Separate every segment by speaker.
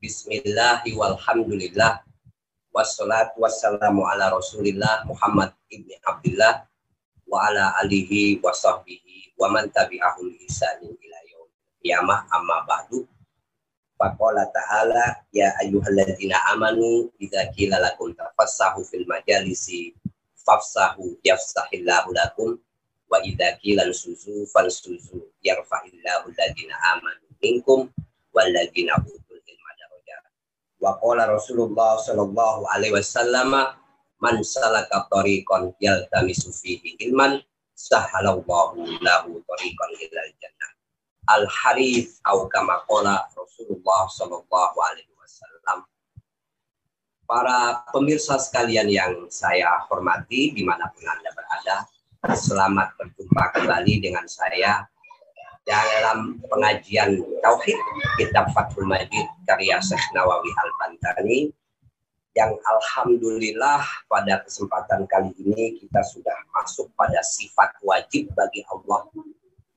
Speaker 1: Bismillahi walhamdulillah. Wassalatu wassalamu ala rasulillah Muhammad ibni Abdullah Wa ala alihi wa sahbihi Wa man tabi'ahum isanin ila yamah amma ba'du. Faqala ta'ala Ya ayyuhalladzina amanu Idza kila lakum tafassahu fil majalisi Fafsahu yafsahillahu lakum Wa idza kila suzu fansuzu Yarfa'illahu alladzina amanu minkum Walladzina utu Wa qala Rasulullah sallallahu alaihi wasallam man salaka tariqan yaltamisu fihi ilman sahalallahu lahu tariqan ilal jannah. Al harith au kama qala Rasulullah sallallahu alaihi wasallam. Para pemirsa sekalian yang saya hormati di mana pun Anda berada, selamat berjumpa kembali dengan saya dalam pengajian Tauhid kitab Fathul Majid karya Syekh Nawawi Al-Bantani yang Alhamdulillah pada kesempatan kali ini kita sudah masuk pada sifat wajib bagi Allah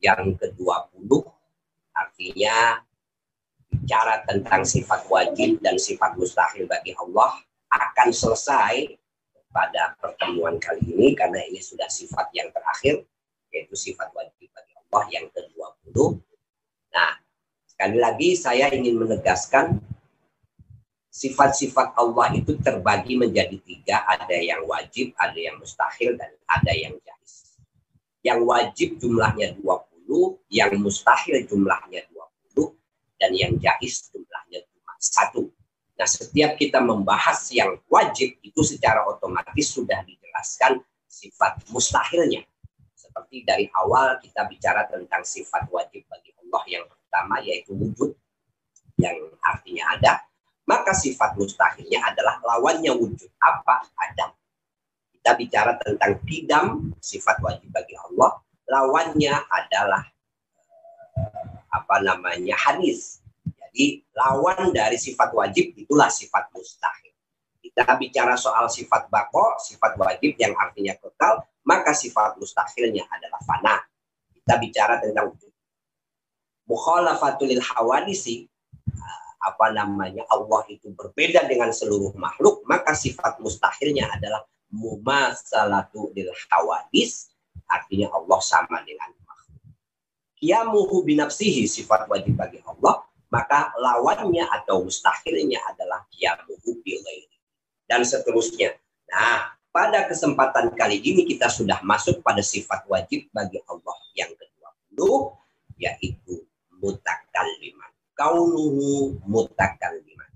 Speaker 1: yang ke-20 artinya bicara tentang sifat wajib dan sifat mustahil bagi Allah akan selesai pada pertemuan kali ini karena ini sudah sifat yang terakhir yaitu sifat wajib bagi Allah yang ke-20. Nah, sekali lagi saya ingin menegaskan sifat-sifat Allah itu terbagi menjadi tiga. Ada yang wajib, ada yang mustahil, dan ada yang jais. Yang wajib jumlahnya 20, yang mustahil jumlahnya 20, dan yang jais jumlahnya cuma satu. Nah, setiap kita membahas yang wajib itu secara otomatis sudah dijelaskan sifat mustahilnya. Seperti dari awal kita bicara tentang sifat wajib bagi Allah yang pertama yaitu wujud yang artinya ada, maka sifat mustahilnya adalah lawannya wujud. Apa? Adam. Kita bicara tentang tidam, sifat wajib bagi Allah, lawannya adalah eh, apa namanya hadis. Jadi lawan dari sifat wajib itulah sifat mustahil. Kita bicara soal sifat bako, sifat wajib yang artinya kekal, maka sifat mustahilnya adalah fana. Kita bicara tentang mukhalafatul hawadisi apa namanya Allah itu berbeda dengan seluruh makhluk maka sifat mustahilnya adalah mumasalatu lil hawadis artinya Allah sama dengan makhluk. Qiyamuhu binafsihi sifat wajib bagi Allah maka lawannya atau mustahilnya adalah qiyamuhu bilairi dan seterusnya. Nah, pada kesempatan kali ini kita sudah masuk pada sifat wajib bagi Allah yang ke-20 yaitu mutakalliman. Kaunuhu mutakalliman.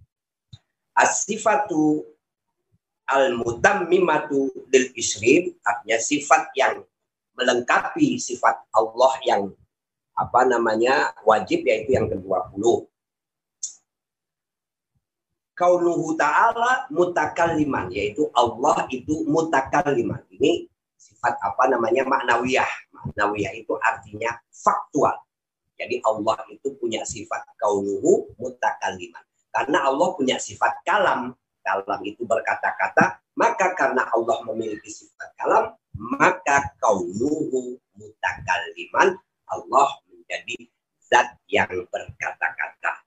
Speaker 1: As-sifatu al-mutammimatu lil isrim artinya sifat yang melengkapi sifat Allah yang apa namanya wajib yaitu yang ke-20 kaunuhu ta'ala mutakalliman yaitu Allah itu mutakalliman. Ini sifat apa namanya? Maknawiyah. Maknawiyah itu artinya faktual. Jadi Allah itu punya sifat kaunuhu mutakalliman. Karena Allah punya sifat kalam kalam itu berkata-kata maka karena Allah memiliki sifat kalam maka kaunuhu mutakalliman Allah menjadi zat yang berkata-kata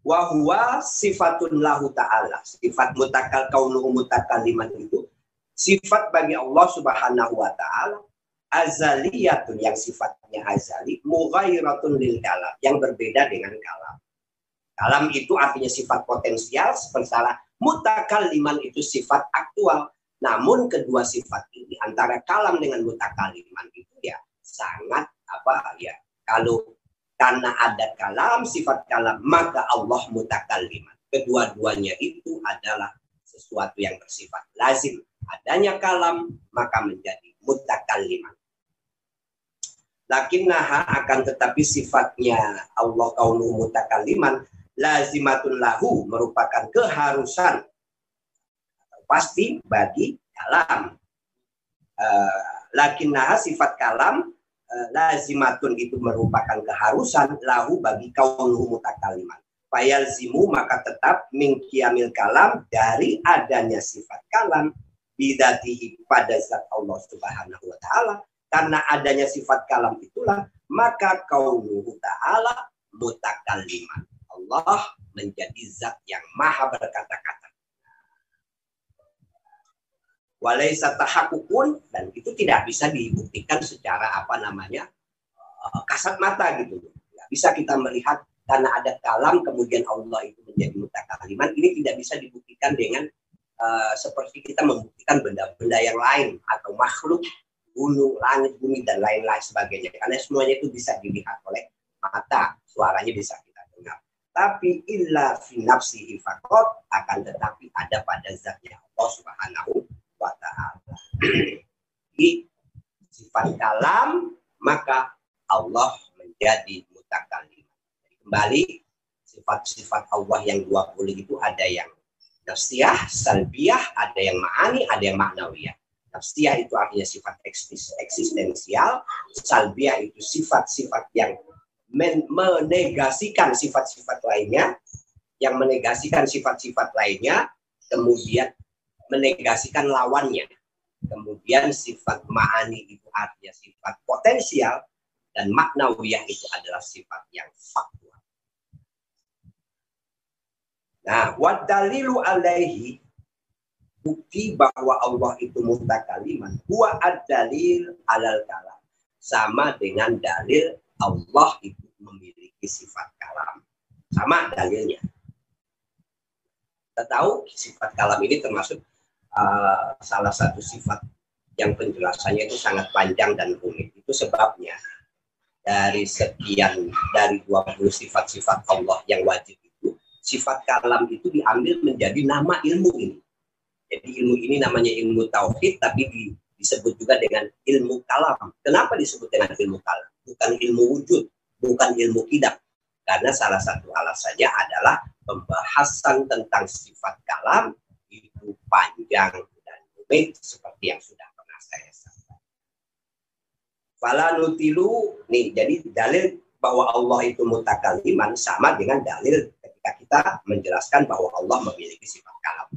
Speaker 1: Wahwa sifatun lahu ta'ala. Sifat mutakal kaunuhu mutakaliman itu. Sifat bagi Allah subhanahu wa ta'ala. Azaliyatun yang sifatnya azali. Mughairatun lil kalam. Yang berbeda dengan kalam. Kalam itu artinya sifat potensial. Sementara mutakaliman itu sifat aktual. Namun kedua sifat ini antara kalam dengan mutakaliman itu ya sangat apa ya kalau karena ada kalam, sifat kalam, maka Allah mutakalliman. Kedua-duanya itu adalah sesuatu yang bersifat lazim. Adanya kalam, maka menjadi mutakalliman. Lakinnaha akan tetapi sifatnya Allah kaunuhu mutakalliman lazimatun lahu merupakan keharusan pasti bagi kalam. Uh, lakinnaha sifat kalam lazimatun itu merupakan keharusan lahu bagi kaum mutakaliman. Fayalzimu maka tetap mingkiamil kalam dari adanya sifat kalam bidatihi pada zat Allah Subhanahu wa taala karena adanya sifat kalam itulah maka kaunuhu ta'ala mutakalliman. Allah menjadi zat yang maha berkata-kata. Walaisa tahakukun dan itu tidak bisa dibuktikan secara apa namanya eh, kasat mata gitu. Tidak bisa kita melihat karena ada kalam kemudian Allah itu menjadi mutakaliman ini tidak bisa dibuktikan dengan uh, seperti kita membuktikan benda-benda yang lain atau makhluk gunung, langit, bumi dan lain-lain sebagainya karena semuanya itu bisa dilihat oleh mata, suaranya bisa kita dengar. Tapi illa fi nafsihi akan tetapi ada pada zatnya Allah Subhanahu wa ta'ala. Di sifat kalam, maka Allah menjadi mutakalim. Kembali, sifat-sifat Allah yang 20 itu ada yang nafsiyah, salbiyah, ada yang ma'ani, ada yang maknawiyah. Nafsiyah itu artinya sifat eksistensial, salbiyah itu sifat-sifat yang menegasikan sifat-sifat lainnya, yang menegasikan sifat-sifat lainnya, kemudian menegasikan lawannya. Kemudian sifat ma'ani itu artinya sifat potensial dan maknawiyah itu adalah sifat yang faktual. Nah, wad dalilu alaihi bukti bahwa Allah itu mutakaliman huwa ad-dalil alal kalam. Sama dengan dalil Allah itu memiliki sifat kalam. Sama dalilnya. Kita tahu sifat kalam ini termasuk uh, salah satu sifat yang penjelasannya itu sangat panjang dan rumit. Itu sebabnya dari sekian dari 20 sifat-sifat Allah yang wajib itu, sifat kalam itu diambil menjadi nama ilmu ini. Jadi ilmu ini namanya ilmu tauhid tapi di, disebut juga dengan ilmu kalam. Kenapa disebut dengan ilmu kalam? Bukan ilmu wujud, bukan ilmu kidak. Karena salah satu alasannya adalah pembahasan tentang sifat kalam itu panjang dan rumit seperti yang sudah pernah saya sampaikan. Fala nutilu nih jadi dalil bahwa Allah itu mutakaliman sama dengan dalil ketika kita menjelaskan bahwa Allah memiliki sifat kalam.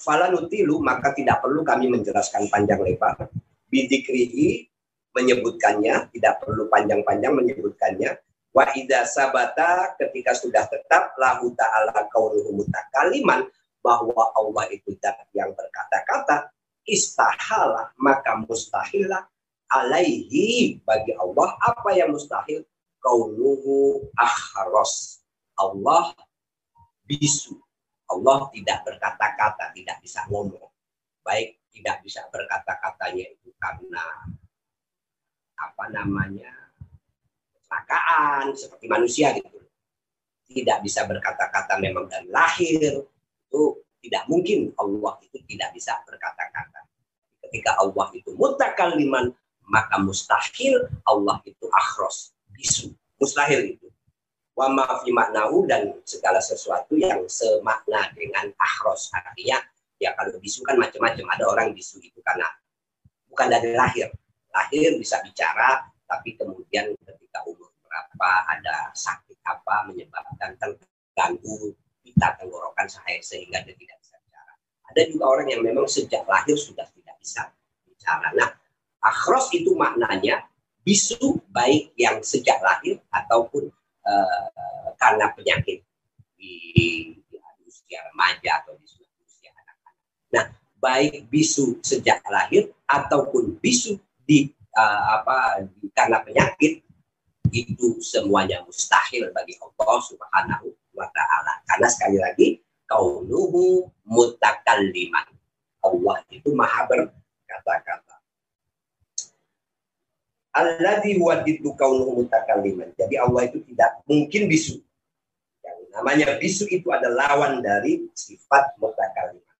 Speaker 1: Fala nutilu maka tidak perlu kami menjelaskan panjang lebar. Bidikrihi menyebutkannya, tidak perlu panjang-panjang menyebutkannya. Wa idza sabata ketika sudah tetap lahu ta'ala kaunuhu mutakaliman bahwa Allah itu zat yang berkata-kata istahala maka mustahillah alaihi. Bagi Allah apa yang mustahil? Kaunuhu ahros Allah bisu. Allah tidak berkata-kata tidak bisa ngomong. Baik tidak bisa berkata-katanya itu karena apa namanya kecelakaan seperti manusia gitu. Tidak bisa berkata-kata memang dari lahir itu tidak mungkin Allah itu tidak bisa berkata-kata. Ketika Allah itu mutakaliman maka mustahil Allah itu akhros bisu mustahil itu. Wa fi maknahu dan segala sesuatu yang semakna dengan akhros. Artinya ya kalau bisu kan macam-macam. Ada orang bisu itu karena bukan dari lahir. Lahir bisa bicara tapi kemudian ketika umur berapa ada sakit apa menyebabkan terganggu pita tenggorokan saya sehingga dia tidak bisa bicara. Ada juga orang yang memang sejak lahir sudah tidak bisa bicara. Nah, akhros itu maknanya bisu baik yang sejak lahir ataupun uh, karena penyakit di, di usia remaja atau di usia anak-anak. Nah, baik bisu sejak lahir ataupun bisu di uh, apa karena penyakit itu semuanya mustahil bagi Allah Subhanahu wa taala. Karena sekali lagi kaunuhu mutakalliman. Allah itu maha berkata-kata. Alladzi huwa diddu kaunuhu mutakalliman. Jadi Allah itu tidak mungkin bisu. Yang namanya bisu itu adalah lawan dari sifat mutakalliman.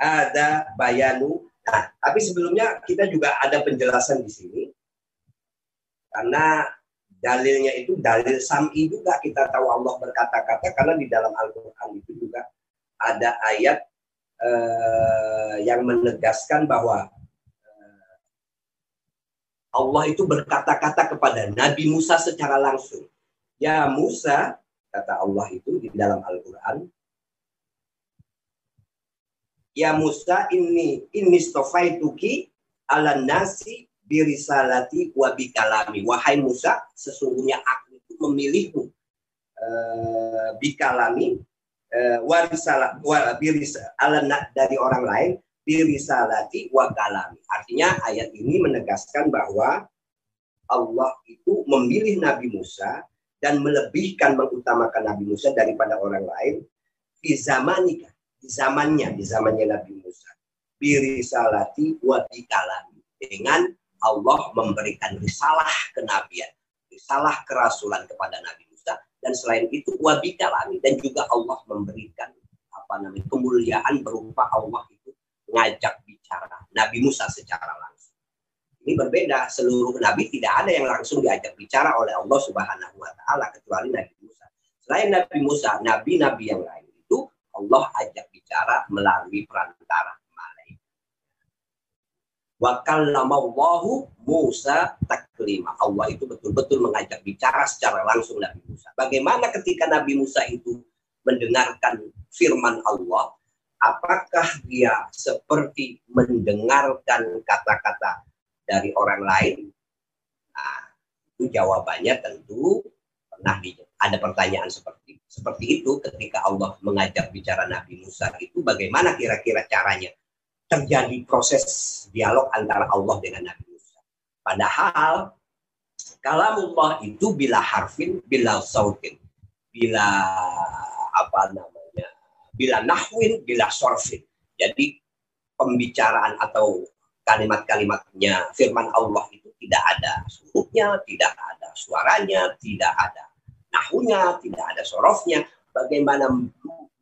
Speaker 1: Ada bayanu Nah, tapi sebelumnya kita juga ada penjelasan di sini. Karena dalilnya itu dalil sam'i juga kita tahu Allah berkata-kata karena di dalam Al-Qur'an itu juga ada ayat eh, yang menegaskan bahwa eh, Allah itu berkata-kata kepada Nabi Musa secara langsung. Ya Musa, kata Allah itu di dalam Al-Quran, Ya Musa ini ini stofaituki ala nasi birisalati wa bikalami. Wahai Musa, sesungguhnya aku itu memilihmu uh, bikalami warisalah wa birisa ala dari orang lain birisalati wa kalami. Artinya ayat ini menegaskan bahwa Allah itu memilih Nabi Musa dan melebihkan mengutamakan Nabi Musa daripada orang lain di zamanika di zamannya, di zamannya Nabi Musa. Birisalati wa bikalami. Dengan Allah memberikan risalah kenabian, risalah kerasulan kepada Nabi Musa dan selain itu wa bikalami dan juga Allah memberikan apa namanya kemuliaan berupa Allah itu ngajak bicara Nabi Musa secara langsung. Ini berbeda, seluruh nabi tidak ada yang langsung diajak bicara oleh Allah Subhanahu wa taala kecuali Nabi Musa. Selain Nabi Musa, nabi-nabi yang lain Allah ajak bicara melalui perantara. Wa kallamallahu Musa taklima. Allah itu betul-betul mengajak bicara secara langsung Nabi Musa. Bagaimana ketika Nabi Musa itu mendengarkan firman Allah, apakah dia seperti mendengarkan kata-kata dari orang lain? Nah, itu jawabannya tentu pernah ada pertanyaan seperti seperti itu ketika Allah mengajak bicara Nabi Musa itu bagaimana kira-kira caranya terjadi proses dialog antara Allah dengan Nabi Musa. Padahal kalamullah itu bila harfin, bila sautin, bila apa namanya, bila nahwin, bila sorfin. Jadi pembicaraan atau kalimat-kalimatnya firman Allah itu tidak ada hurufnya, tidak ada suaranya, tidak ada nahunya, tidak ada sorofnya. Bagaimana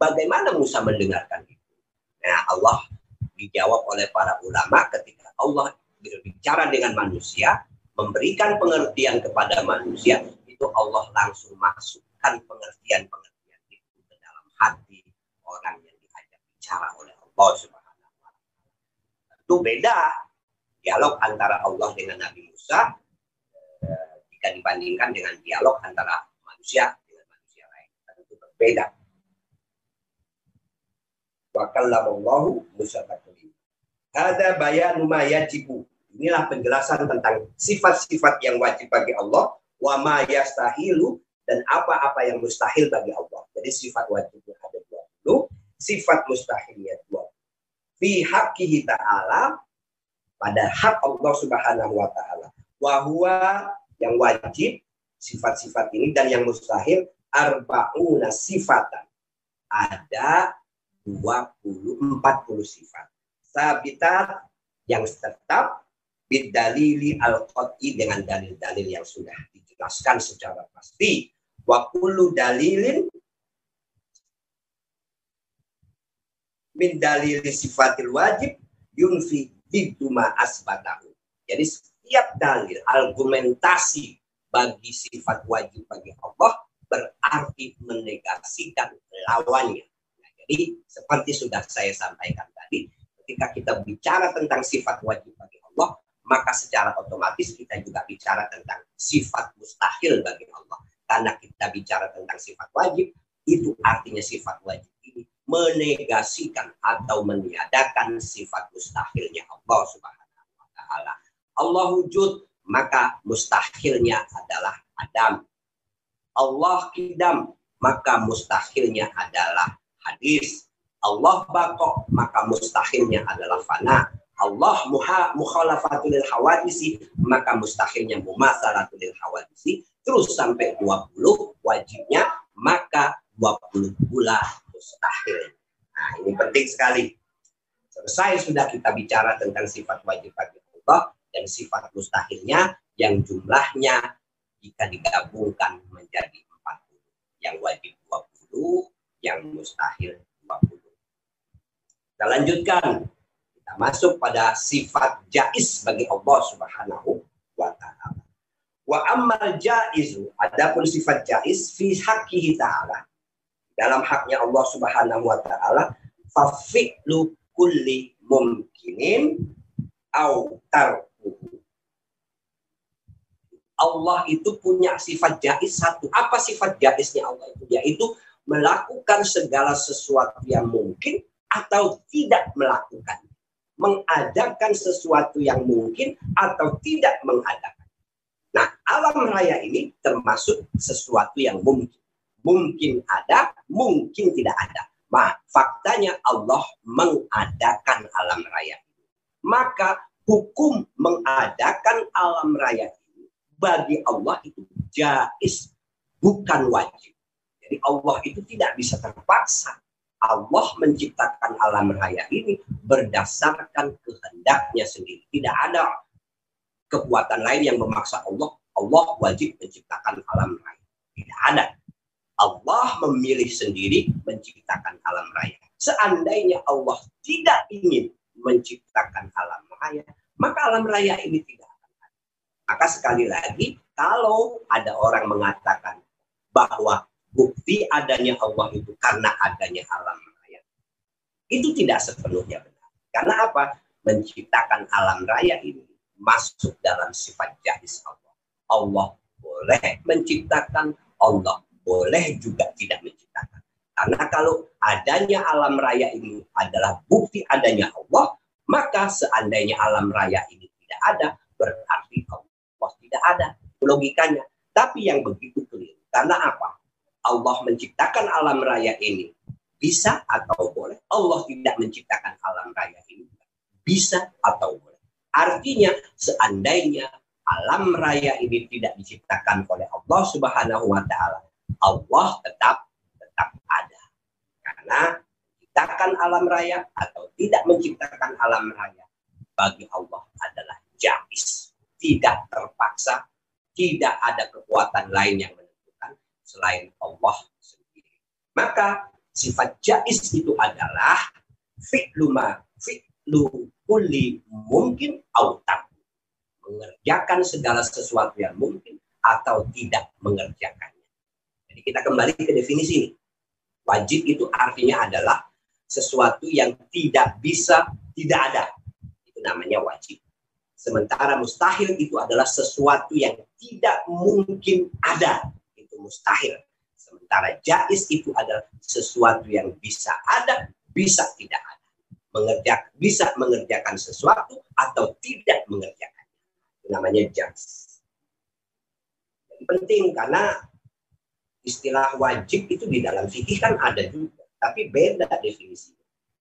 Speaker 1: bagaimana Musa mendengarkan itu? Nah, Allah dijawab oleh para ulama ketika Allah berbicara dengan manusia, memberikan pengertian kepada manusia, itu Allah langsung masukkan pengertian-pengertian itu ke dalam hati orang yang diajak bicara oleh Allah Subhanahu wa taala. Itu beda dialog antara Allah dengan Nabi Musa eh, jika dibandingkan dengan dialog antara manusia dengan manusia lain. Dan itu berbeda. Wa kallamallahu Musa taklim. Ada bayan yajibu. Inilah penjelasan tentang sifat-sifat yang wajib bagi Allah. Wa ma dan apa-apa yang mustahil bagi Allah. Jadi sifat wajibnya ada 20, sifat mustahilnya 20. Fi haqqihi ta'ala pada hak Allah Subhanahu wa taala. Wa huwa yang wajib sifat-sifat ini dan yang mustahil arbauna sifatan. Ada 20 40 sifat. Sabitat yang tetap bidalili al qati dengan dalil-dalil yang sudah dijelaskan secara pasti. Wa kullu dalilin min dalili sifatil wajib yunfi biduma asbatahu. Jadi setiap dalil, argumentasi bagi sifat wajib bagi Allah berarti menegasikan lawannya. Jadi seperti sudah saya sampaikan tadi, ketika kita bicara tentang sifat wajib bagi Allah, maka secara otomatis kita juga bicara tentang sifat mustahil bagi Allah. Karena kita bicara tentang sifat wajib, itu artinya sifat wajib ini menegasikan atau meniadakan sifat mustahilnya Allah Subhanahu wa taala. Allah wujud maka mustahilnya adalah Adam. Allah kidam, maka mustahilnya adalah hadis. Allah bakok, maka mustahilnya adalah fana. Allah muha mukhalafatul hawadisi, maka mustahilnya mumasalatul hawadisi. Terus sampai 20 wajibnya, maka 20 pula mustahil. Nah, ini penting sekali. Selesai sudah kita bicara tentang sifat wajib bagi Allah, dan sifat mustahilnya yang jumlahnya jika digabungkan menjadi 40. Yang wajib 20, yang mustahil 20. Kita lanjutkan. Kita masuk pada sifat jais bagi Allah Subhanahu wa taala. Wa ammal jaizu, adapun sifat jaiz fi haqqihi ta'ala. Dalam haknya Allah Subhanahu wa taala, fa fi'lu kulli mumkinin au. Allah itu punya sifat jaiz satu. Apa sifat jaiznya Allah itu? Yaitu melakukan segala sesuatu yang mungkin atau tidak melakukan. Mengadakan sesuatu yang mungkin atau tidak mengadakan. Nah, alam raya ini termasuk sesuatu yang mungkin. Mungkin ada, mungkin tidak ada. Nah, faktanya Allah mengadakan alam raya. Maka hukum mengadakan alam raya ini bagi Allah itu jais, bukan wajib. Jadi Allah itu tidak bisa terpaksa. Allah menciptakan alam raya ini berdasarkan kehendaknya sendiri. Tidak ada kekuatan lain yang memaksa Allah, Allah wajib menciptakan alam raya. Tidak ada. Allah memilih sendiri menciptakan alam raya. Seandainya Allah tidak ingin menciptakan alam raya, maka alam raya ini tidak akan ada. Maka sekali lagi, kalau ada orang mengatakan bahwa bukti adanya Allah itu karena adanya alam raya, itu tidak sepenuhnya benar. Karena apa? Menciptakan alam raya ini masuk dalam sifat jahis Allah. Allah boleh menciptakan, Allah boleh juga tidak menciptakan. Karena kalau adanya alam raya ini adalah bukti adanya Allah, maka seandainya alam raya ini tidak ada, berarti Allah tidak ada. Logikanya. Tapi yang begitu keliru. Karena apa? Allah menciptakan alam raya ini bisa atau boleh. Allah tidak menciptakan alam raya ini bisa atau boleh. Artinya seandainya alam raya ini tidak diciptakan oleh Allah Subhanahu wa taala, Allah tetap tetap ada. Karena menciptakan alam raya atau tidak menciptakan alam raya bagi Allah adalah jais, tidak terpaksa, tidak ada kekuatan lain yang selain Allah sendiri. Maka sifat jais itu adalah fi'lu ma fi'lu kulli mungkin autak. Mengerjakan segala sesuatu yang mungkin atau tidak mengerjakannya. Jadi kita kembali ke definisi ini. Wajib itu artinya adalah sesuatu yang tidak bisa tidak ada. Itu namanya wajib. Sementara mustahil itu adalah sesuatu yang tidak mungkin ada. Itu mustahil. Sementara jais itu adalah sesuatu yang bisa ada, bisa tidak ada mengerjakan bisa mengerjakan sesuatu atau tidak mengerjakan. Namanya. Jadi penting karena istilah wajib itu di dalam fikih kan ada juga, tapi beda definisi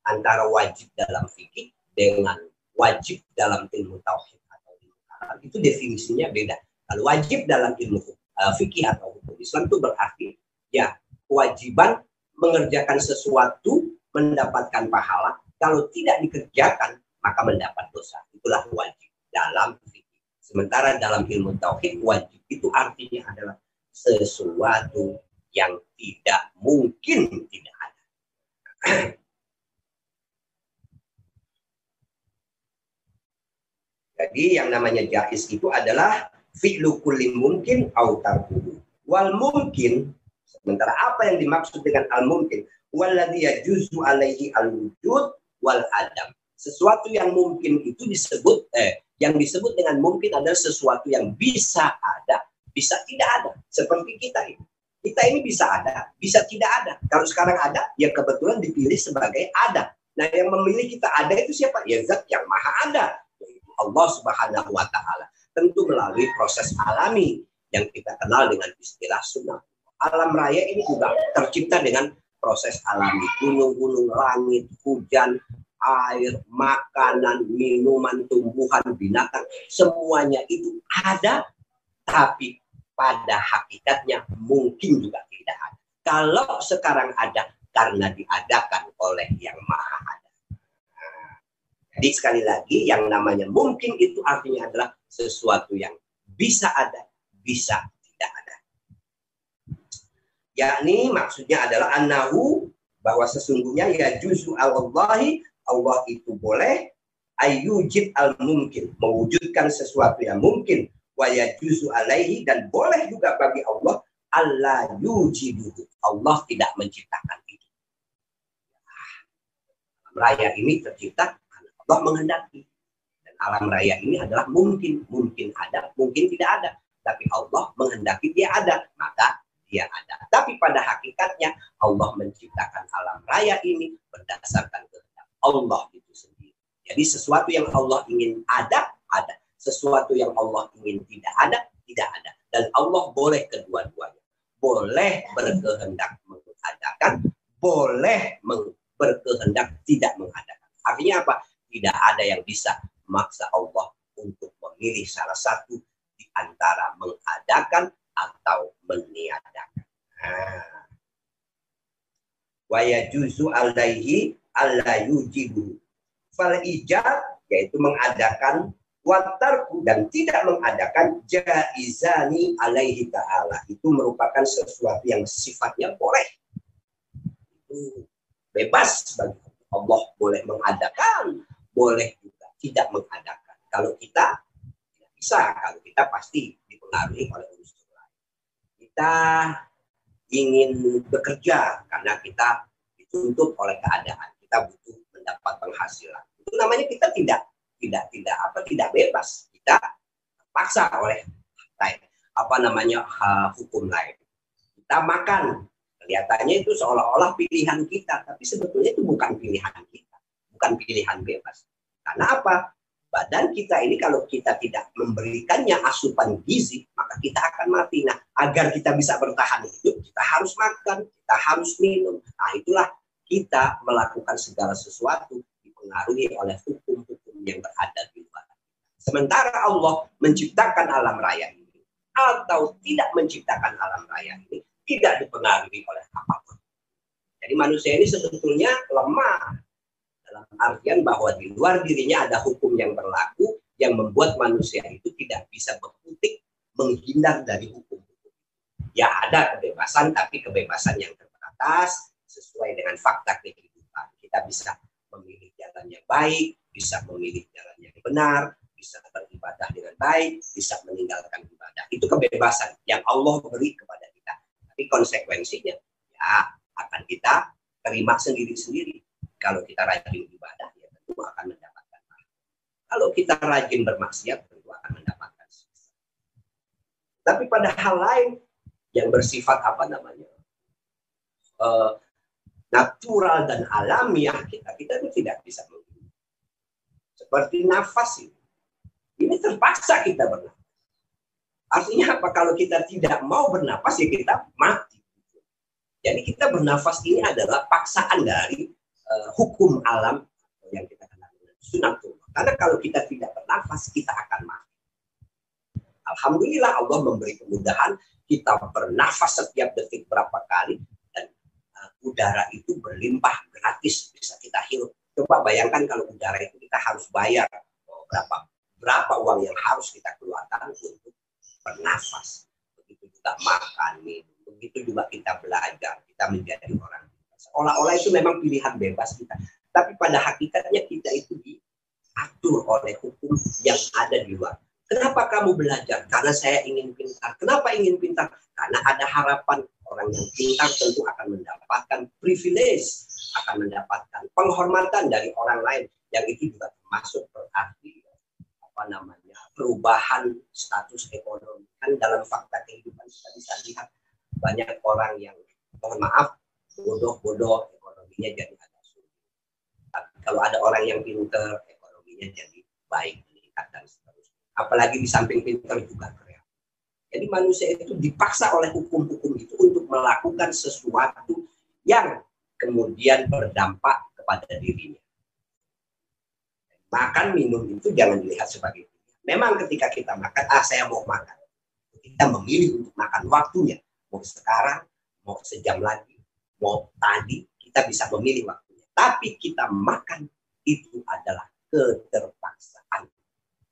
Speaker 1: antara wajib dalam fikih dengan wajib dalam ilmu tauhid atau ilmu kalam itu definisinya beda. Kalau wajib dalam ilmu uh, fikih atau hukum Islam itu berarti ya kewajiban mengerjakan sesuatu mendapatkan pahala kalau tidak dikerjakan, maka mendapat dosa. Itulah wajib dalam fikih. Sementara dalam ilmu tauhid, wajib itu artinya adalah sesuatu yang tidak mungkin tidak ada. Jadi yang namanya jais itu adalah fi'lu kulli mungkin au tarkuhu. Wal mungkin sementara apa yang dimaksud dengan al mungkin? Walladhi yajuzu alaihi al wujud wal adam. Sesuatu yang mungkin itu disebut eh yang disebut dengan mungkin adalah sesuatu yang bisa ada, bisa tidak ada. Seperti kita ini. Kita ini bisa ada, bisa tidak ada. Kalau sekarang ada, ya kebetulan dipilih sebagai ada. Nah, yang memilih kita ada itu siapa? Ya zat yang maha ada. Allah Subhanahu wa taala. Tentu melalui proses alami yang kita kenal dengan istilah sunnah. Alam raya ini juga tercipta dengan proses alami. Gunung-gunung, langit, hujan, air, makanan, minuman, tumbuhan, binatang, semuanya itu ada, tapi pada hakikatnya mungkin juga tidak ada. Kalau sekarang ada, karena diadakan oleh yang maha ada. Jadi sekali lagi, yang namanya mungkin itu artinya adalah sesuatu yang bisa ada, bisa yakni maksudnya adalah anahu bahwa sesungguhnya ya juzu Allahi Allah itu boleh ayujid al mungkin mewujudkan sesuatu yang mungkin wa yajuzu alaihi dan boleh juga bagi Allah Allah yujidu. Allah tidak menciptakan itu. Raya ini tercipta Allah menghendaki. Dan alam raya ini adalah mungkin. Mungkin ada, mungkin tidak ada. Tapi Allah menghendaki dia ada. Maka dia ada. Tapi pada hakikatnya Allah menciptakan alam raya ini berdasarkan kehendak Allah itu sendiri. Jadi sesuatu yang Allah ingin ada, ada. Sesuatu yang Allah ingin tidak ada, tidak ada. Dan Allah boleh kedua-duanya. Boleh berkehendak mengadakan, boleh berkehendak tidak mengadakan. Artinya apa? Tidak ada yang bisa memaksa Allah untuk memilih salah satu di antara mengadakan atau meniadakan. Nah. Wa yajuzu alaihi alla yujibu fal ijab yaitu mengadakan watarku dan tidak mengadakan jaizani alaihi ta'ala itu merupakan sesuatu yang sifatnya boleh itu bebas bagi Allah boleh mengadakan boleh juga tidak mengadakan. Kalau kita tidak bisa. Kalau kita pasti dipengaruhi oleh unsur lain. Kita ingin bekerja karena kita dituntut oleh keadaan. Kita butuh mendapat penghasilan. Itu namanya kita tidak tidak tidak apa tidak bebas. Kita terpaksa oleh lain. Apa namanya hukum lain. Kita makan. Kelihatannya itu seolah-olah pilihan kita, tapi sebetulnya itu bukan pilihan kita, bukan pilihan bebas. Karena apa? Badan kita ini kalau kita tidak memberikannya asupan gizi, maka kita akan mati. Nah, agar kita bisa bertahan hidup, kita harus makan, kita harus minum. Nah, itulah kita melakukan segala sesuatu dipengaruhi oleh hukum-hukum yang berada di luar. Sementara Allah menciptakan alam raya ini atau tidak menciptakan alam raya ini tidak dipengaruhi oleh apa pun. Jadi manusia ini sebetulnya lemah dalam artian bahwa di luar dirinya ada hukum yang berlaku yang membuat manusia itu tidak bisa berkutik menghindar dari hukum-hukum. Ya ada kebebasan tapi kebebasan yang terbatas sesuai dengan fakta kehidupan. Kita bisa memilih jalan yang baik, bisa memilih jalan yang benar, bisa beribadah dengan baik, bisa meninggalkan ibadah. Itu kebebasan yang Allah beri kepada kita. Tapi konsekuensinya ya akan kita terima sendiri-sendiri. Kalau kita rajin ibadah, ya tentu akan mendapatkan pahala. Kalau kita rajin bermaksiat, tentu akan mendapatkan sisa. Tapi pada hal lain yang bersifat apa namanya uh, natural dan alamiah kita, kita itu tidak bisa menghidup. Seperti nafas ini. Ini terpaksa kita bernafas. Artinya apa? Kalau kita tidak mau bernafas ya kita mati. Jadi kita bernafas ini adalah paksaan dari uh, hukum alam yang kita kenal dengan sunatullah. Karena kalau kita tidak bernafas, kita akan mati. Alhamdulillah Allah memberi kemudahan kita bernafas setiap detik berapa kali udara itu berlimpah gratis bisa kita hirup. Coba bayangkan kalau udara itu kita harus bayar oh, berapa berapa uang yang harus kita keluarkan untuk bernafas. Begitu juga makan, minum, begitu juga kita belajar, kita menjadi orang. Seolah-olah itu memang pilihan bebas kita. Tapi pada hakikatnya kita itu diatur oleh hukum yang ada di luar. Kenapa kamu belajar? Karena saya ingin pintar. Kenapa ingin pintar? Karena ada harapan orang yang pintar tentu akan mendapatkan privilege, akan mendapatkan penghormatan dari orang lain yang itu juga termasuk berarti apa namanya perubahan status ekonomi kan dalam fakta kehidupan kita bisa lihat banyak orang yang mohon maaf bodoh-bodoh ekonominya jadi agak sulit tapi kalau ada orang yang pintar ekonominya jadi baik meningkat dan seterusnya apalagi di samping pintar juga jadi manusia itu dipaksa oleh hukum-hukum itu untuk melakukan sesuatu yang kemudian berdampak kepada dirinya. Makan minum itu jangan dilihat sebagai Memang ketika kita makan, ah saya mau makan. Kita memilih untuk makan waktunya. Mau sekarang, mau sejam lagi, mau tadi, kita bisa memilih waktunya. Tapi kita makan itu adalah keterpaksaan.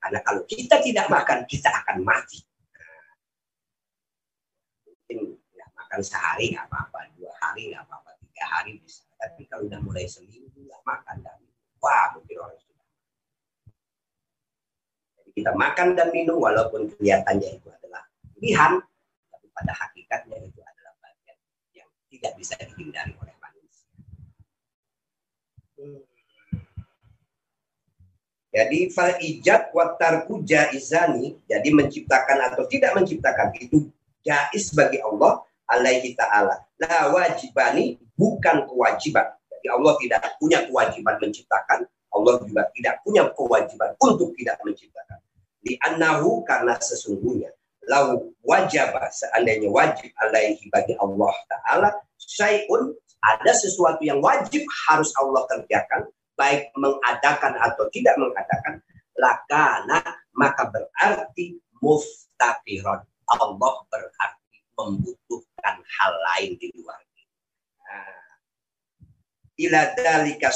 Speaker 1: Karena kalau kita tidak makan, kita akan mati mungkin nggak makan sehari nggak apa-apa dua hari nggak apa-apa tiga hari bisa tapi kalau udah mulai seminggu nggak makan dan wah mungkin orang sudah jadi Kita makan dan minum walaupun kelihatannya itu adalah pilihan, tapi pada hakikatnya itu adalah tidak bisa dihindari oleh manusia. Jadi fal ijad wa tarku jaizani, jadi menciptakan atau tidak menciptakan itu jais bagi Allah alaihi taala. La wajibani bukan kewajiban. Jadi Allah tidak punya kewajiban menciptakan, Allah juga tidak punya kewajiban untuk tidak menciptakan. Di anahu karena sesungguhnya lau wajib seandainya wajib alaihi bagi Allah taala syai'un ada sesuatu yang wajib harus Allah kerjakan baik mengadakan atau tidak mengadakan, lakana maka berarti muftakiron. Allah berarti membutuhkan hal lain di luar. Nah, ila dalika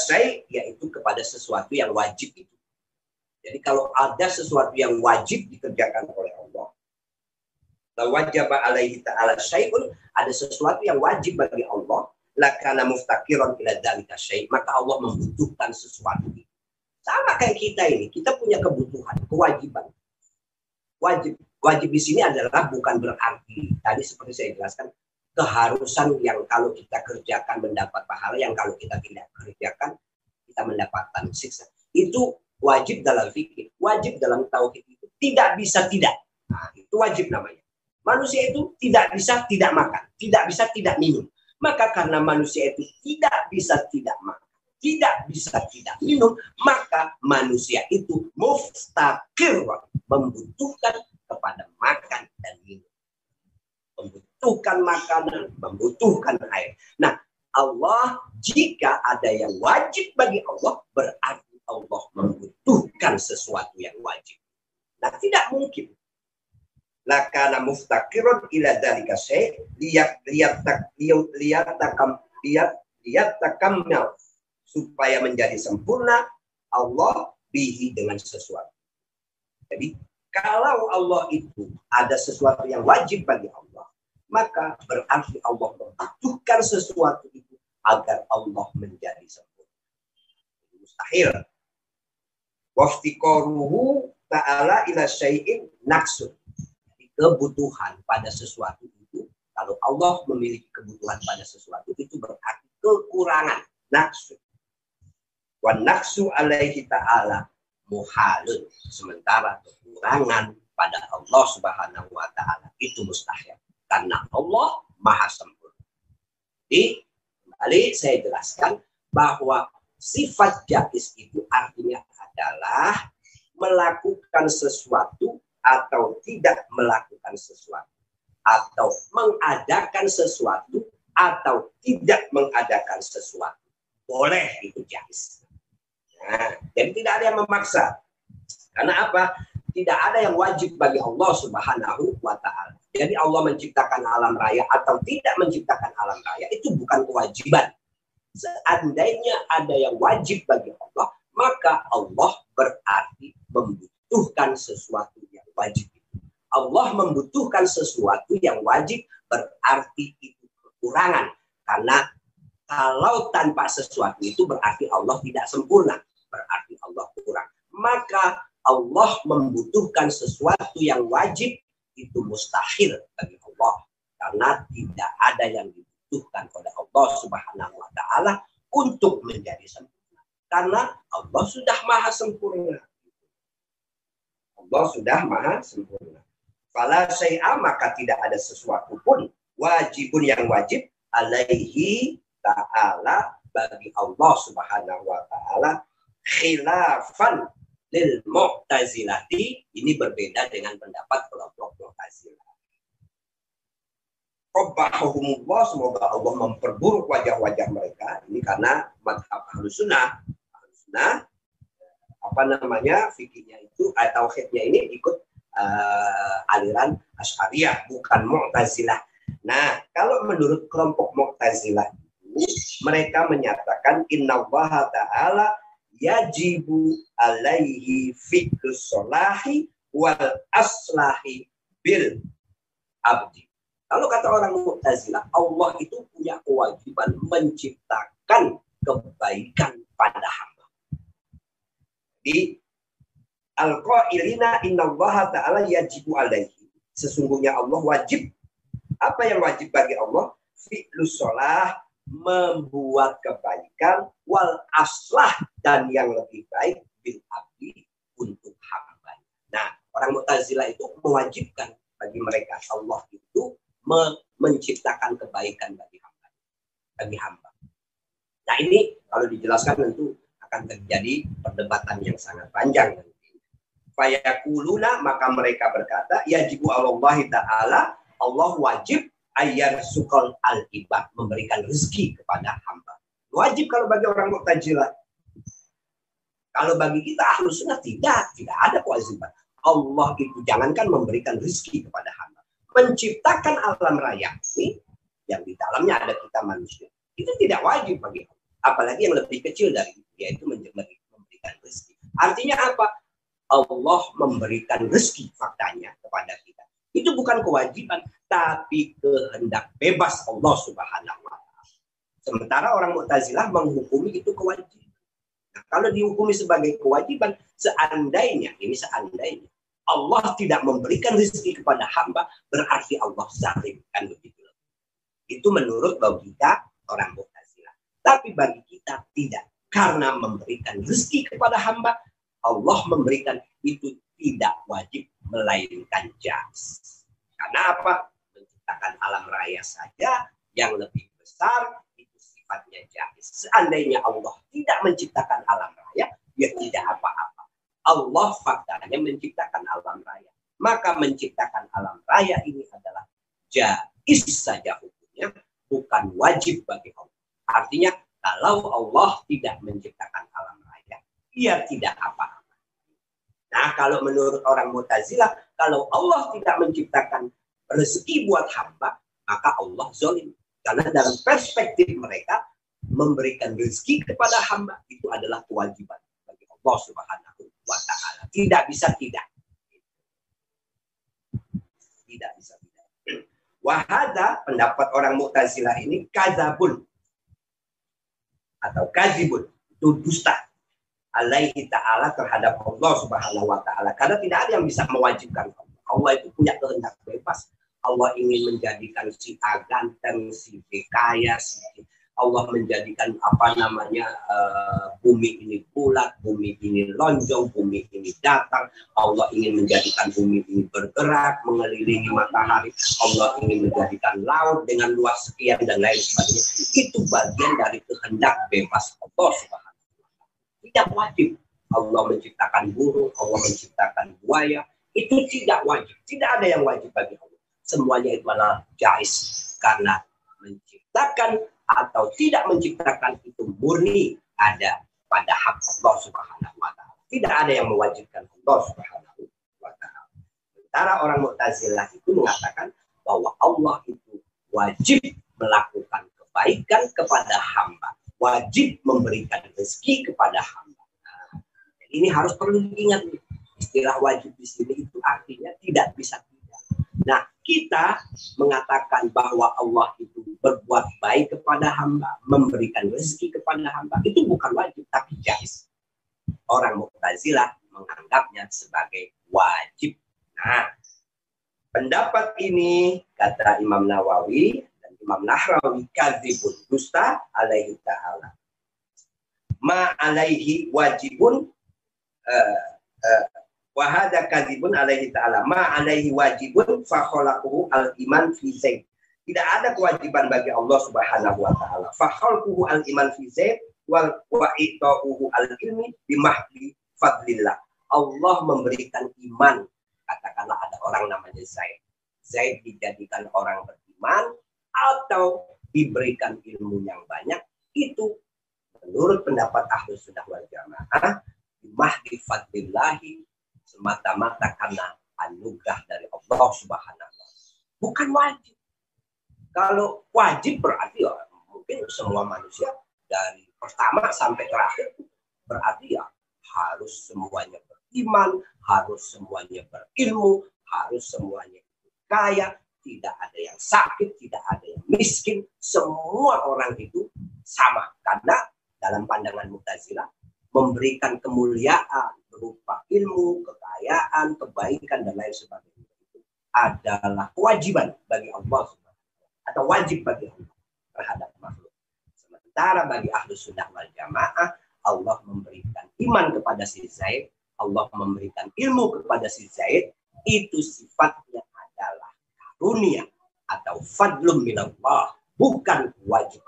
Speaker 1: yaitu kepada sesuatu yang wajib itu. Jadi kalau ada sesuatu yang wajib dikerjakan oleh Allah, wajib alaihi ta'ala syai'un, ada sesuatu yang wajib bagi Allah, lakana muftakiron ila dalika syai. Maka Allah membutuhkan sesuatu sama kayak kita ini. Kita punya kebutuhan kewajiban. Wajib. Wajib di sini adalah bukan berarti tadi seperti saya jelaskan keharusan yang kalau kita kerjakan mendapat pahala yang kalau kita tidak kerjakan kita mendapatkan siksa. Itu wajib dalam fikih. Wajib dalam tauhid itu tidak bisa tidak. Nah, itu wajib namanya manusia itu tidak bisa tidak makan tidak bisa tidak minum maka karena manusia itu tidak bisa tidak makan, tidak bisa tidak minum, maka manusia itu muftakir membutuhkan kepada makan dan minum. Membutuhkan makanan, membutuhkan air. Nah, Allah jika ada yang wajib bagi Allah berarti Allah membutuhkan sesuatu yang wajib. Nah, tidak mungkin lakana muftakirun ila dalika syai lihat lihat tak lihat takam lihat lihat takammal supaya menjadi sempurna Allah bihi dengan sesuatu. Jadi kalau Allah itu ada sesuatu yang wajib bagi Allah, maka berarti Allah membutuhkan sesuatu itu agar Allah menjadi sempurna. Mustahil. Waftikoruhu ta'ala ila syai'in naksun kebutuhan pada sesuatu itu, kalau Allah memiliki kebutuhan pada sesuatu itu berarti kekurangan naksu. Wan naksu alaihi ta'ala muhalun. Sementara kekurangan pada Allah subhanahu wa ta'ala itu mustahil. Karena Allah maha sempurna. Jadi, kembali saya jelaskan bahwa sifat jais itu artinya adalah melakukan sesuatu atau tidak melakukan sesuatu atau mengadakan sesuatu atau tidak mengadakan sesuatu boleh itu jais. Nah, jadi tidak ada yang memaksa. Karena apa? Tidak ada yang wajib bagi Allah Subhanahu wa taala. Jadi Allah menciptakan alam raya atau tidak menciptakan alam raya itu bukan kewajiban. Seandainya ada yang wajib bagi Allah, maka Allah berarti membutuhkan sesuatu wajib. Allah membutuhkan sesuatu yang wajib berarti itu kekurangan. Karena kalau tanpa sesuatu itu berarti Allah tidak sempurna. Berarti Allah kurang. Maka Allah membutuhkan sesuatu yang wajib itu mustahil bagi Allah. Karena tidak ada yang dibutuhkan oleh Allah subhanahu wa ta'ala untuk menjadi sempurna. Karena Allah sudah maha sempurna. Allah sudah maha sempurna. Fala syai'a maka tidak ada sesuatu pun wajibun yang wajib alaihi ta'ala bagi Allah subhanahu wa ta'ala khilafan lil mu'tazilati ini berbeda dengan pendapat kelompok mu'tazilah. Qabbahumullah semoga Allah memperburuk wajah-wajah mereka ini karena madhab ahlus sunnah ahlus sunnah apa namanya fikihnya itu uh, tauhidnya ini ikut uh, aliran Asy'ariyah bukan Mu'tazilah. Nah, kalau menurut kelompok Mu'tazilah mereka menyatakan innallaha ta'ala yajibu alaihi fikus solahi wal aslahi bil abdi. Kalau kata orang Mu'tazilah, Allah itu punya kewajiban menciptakan kebaikan pada hamba. Jadi Al-qailina innallaha ta'ala yajibu alaihi. Sesungguhnya Allah wajib. Apa yang wajib bagi Allah? Fi'lus sholah, membuat kebaikan, wal aslah, dan yang lebih baik, bil abdi, untuk hamba. Nah, orang Mu'tazilah itu mewajibkan bagi mereka. Allah itu menciptakan kebaikan bagi hamba. Bagi hamba. Nah ini kalau dijelaskan tentu akan terjadi perdebatan yang sangat panjang fayakuluna maka mereka berkata ya jibu Allah taala Allah wajib ayat sukol al ibad memberikan rezeki kepada hamba. Wajib kalau bagi orang Mu'tazilah. Kalau bagi kita ahlu sunnah tidak tidak ada kewajiban. Allah itu jangankan memberikan rezeki kepada hamba. Menciptakan alam raya ini yang di dalamnya ada kita manusia itu tidak wajib bagi Allah apalagi yang lebih kecil dari itu yaitu memberikan rezeki artinya apa Allah memberikan rezeki faktanya kepada kita. Itu bukan kewajiban, tapi kehendak bebas Allah Subhanahu wa taala. Sementara orang Mu'tazilah menghukumi itu kewajiban. Nah, kalau dihukumi sebagai kewajiban, seandainya, ini seandainya, Allah tidak memberikan rezeki kepada hamba, berarti Allah zalim. Kan begitu. Itu menurut logika orang Mu'tazilah. Tapi bagi kita tidak. Karena memberikan rezeki kepada hamba, Allah memberikan itu tidak wajib melainkan jas. Karena apa? Menciptakan alam raya saja yang lebih besar itu sifatnya jais. Seandainya Allah tidak menciptakan alam raya, ya tidak apa-apa. Allah faktanya menciptakan alam raya. Maka menciptakan alam raya ini adalah jais saja hukumnya, bukan wajib bagi Allah. Artinya kalau Allah tidak menciptakan alam raya, ia tidak apa-apa Nah, kalau menurut orang Mu'tazilah, kalau Allah tidak menciptakan rezeki buat hamba, maka Allah zolim. Karena dalam perspektif mereka, memberikan rezeki kepada hamba itu adalah kewajiban bagi Allah Subhanahu wa taala. Tidak bisa tidak. Tidak bisa tidak. Wahada pendapat orang Mu'tazilah ini kazabun atau kazibun itu dusta alaihi ta'ala terhadap Allah subhanahu wa ta'ala. Karena tidak ada yang bisa mewajibkan Allah. Allah itu punya kehendak bebas. Allah ingin menjadikan si A ganteng, si B kaya, si Allah menjadikan apa namanya uh, bumi ini bulat, bumi ini lonjong, bumi ini datar. Allah ingin menjadikan bumi ini bergerak mengelilingi matahari. Allah ingin menjadikan laut dengan luas sekian dan lain sebagainya. Itu bagian dari kehendak bebas Allah subhanahu tidak wajib. Allah menciptakan burung, Allah menciptakan buaya, itu tidak wajib. Tidak ada yang wajib bagi Allah. Semuanya itu adalah jais. Karena menciptakan atau tidak menciptakan itu murni ada pada hak Allah Subhanahu wa taala. Tidak ada yang mewajibkan Allah Subhanahu wa taala. Sementara orang Mu'tazilah itu mengatakan bahwa Allah itu wajib melakukan kebaikan kepada hamba, wajib memberikan rezeki kepada hamba ini harus perlu diingat istilah wajib di sini itu artinya tidak bisa. Nah, kita mengatakan bahwa Allah itu berbuat baik kepada hamba, memberikan rezeki kepada hamba, itu bukan wajib tapi jais. Orang Mu'tazilah menganggapnya sebagai wajib. Nah, pendapat ini kata Imam Nawawi dan Imam Nahrawi kadzibun dusta alaihi ta'ala. Ma alaihi wajibun Eh, eh, wahada kadibun alaihi ta'ala. Ma alaihi wajibun fa al iman fi zaid. Tidak ada kewajiban bagi Allah Subhanahu wa taala. Fa al iman fi zaid wal wa al ilmi bimahdi fadlillah. Allah memberikan iman. Katakanlah ada orang namanya Zaid. Zaid dijadikan orang beriman atau diberikan ilmu yang banyak. Itu menurut pendapat ahlu sunnah wal jamaah mahdi fadlillahi semata-mata karena anugerah dari Allah Subhanahu wa Bukan wajib. Kalau wajib berarti ya mungkin semua manusia dari pertama sampai terakhir berarti ya harus semuanya beriman, harus semuanya berilmu, harus semuanya kaya, tidak ada yang sakit, tidak ada yang miskin, semua orang itu sama. Karena dalam pandangan Mu'tazilah memberikan kemuliaan, berupa ilmu, kekayaan, kebaikan dan lain sebagainya itu adalah kewajiban bagi Allah atau wajib bagi Allah terhadap makhluk. Sementara bagi ahlu sunnah wal jamaah Allah memberikan iman kepada si Zaid, Allah memberikan ilmu kepada si Zaid, itu sifatnya adalah karunia atau fadlum minallah, bukan wajib.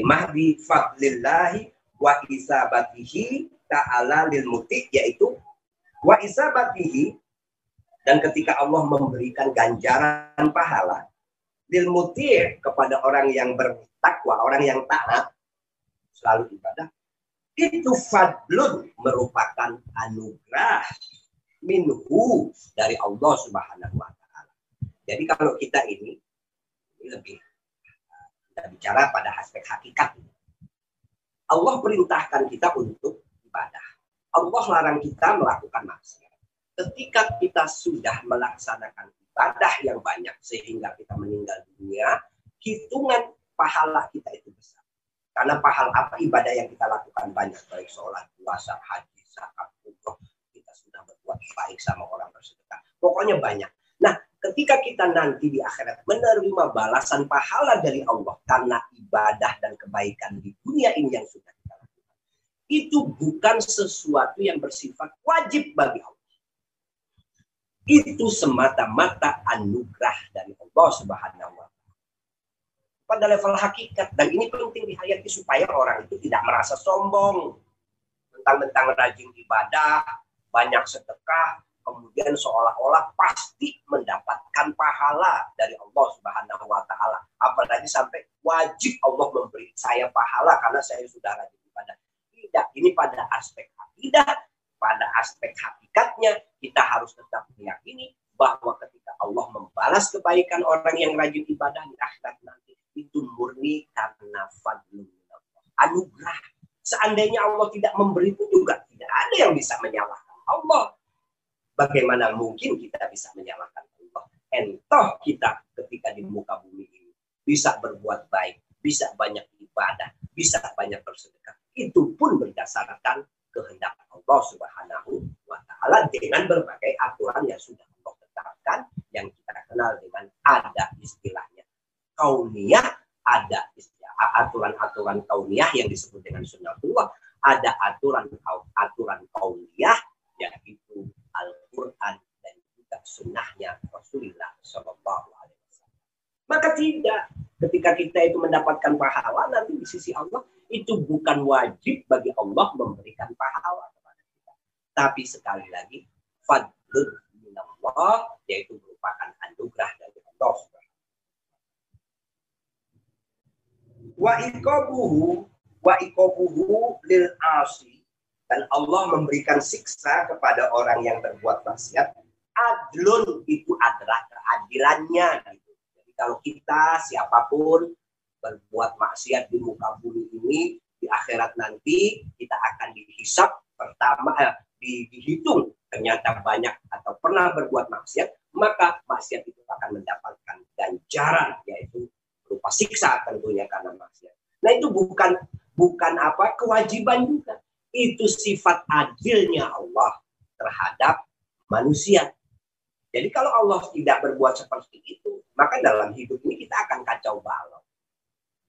Speaker 1: Mahdi fadlillahi wa isabatihi ta'ala lil muti yaitu wa isabatihi dan ketika Allah memberikan ganjaran pahala lil muti kepada orang yang bertakwa, orang yang taat selalu ibadah itu fadlun merupakan anugerah minhu dari Allah Subhanahu wa taala. Jadi kalau kita ini ini lebih kita bicara pada aspek hakikat. Allah perintahkan kita untuk ibadah. Allah larang kita melakukan maksiat. Ketika kita sudah melaksanakan ibadah yang banyak sehingga kita meninggal dunia, hitungan pahala kita itu besar. Karena pahala apa ibadah yang kita lakukan banyak, baik sholat, puasa, haji, zakat, umroh, kita sudah berbuat baik sama orang bersedekah. Pokoknya banyak. Ketika kita nanti di akhirat menerima balasan pahala dari Allah karena ibadah dan kebaikan di dunia ini yang sudah kita lakukan, itu bukan sesuatu yang bersifat wajib bagi Allah. Itu semata-mata anugerah dari Allah Subhanahu wa pada level hakikat dan ini penting dihayati supaya orang itu tidak merasa sombong tentang-tentang rajin ibadah, banyak sedekah, kemudian seolah-olah pasti mendapatkan pahala dari Allah Subhanahu wa taala. Apalagi sampai wajib Allah memberi saya pahala karena saya sudah rajin ibadah. Tidak, ini pada aspek akidah, pada aspek hakikatnya kita harus tetap meyakini bahwa ketika Allah membalas kebaikan orang yang rajin ibadah di akhirat nanti itu murni karena fadlu anugerah. Seandainya Allah tidak memberi itu juga tidak ada yang bisa menyalahkan Allah. Bagaimana mungkin kita bisa menyalahkan Allah? Entah kita ketika di muka bumi ini bisa berbuat baik, bisa banyak ibadah, bisa banyak bersedekah. Itu pun berdasarkan kehendak Allah Subhanahu wa taala dengan berbagai aturan yang sudah Allah tetapkan yang kita kenal dengan ada istilahnya kauniyah ada aturan-aturan kauniyah yang disebut dengan sunnatullah ada aturan aturan kauniyah yaitu Al-Quran dan juga sunnahnya Rasulullah Shallallahu Alaihi Wasallam. Maka tidak ketika kita itu mendapatkan pahala nanti di sisi Allah itu bukan wajib bagi Allah memberikan pahala kepada kita. Tapi sekali lagi fadlun minallah yaitu merupakan anugerah dari Allah wa ikobuhu wa ikobuhu lil asi dan Allah memberikan siksa kepada orang yang berbuat maksiat adlun itu adalah keadilannya gitu. Jadi kalau kita siapa pun berbuat maksiat di muka bumi ini di akhirat nanti kita akan dihisap pertama eh, di, dihitung ternyata banyak atau pernah berbuat maksiat maka maksiat itu akan mendapatkan ganjaran yaitu berupa siksa tentunya karena maksiat. Nah itu bukan bukan apa kewajiban juga. Itu sifat adilnya Allah terhadap manusia. Jadi kalau Allah tidak berbuat seperti itu, maka dalam hidup ini kita akan kacau balau.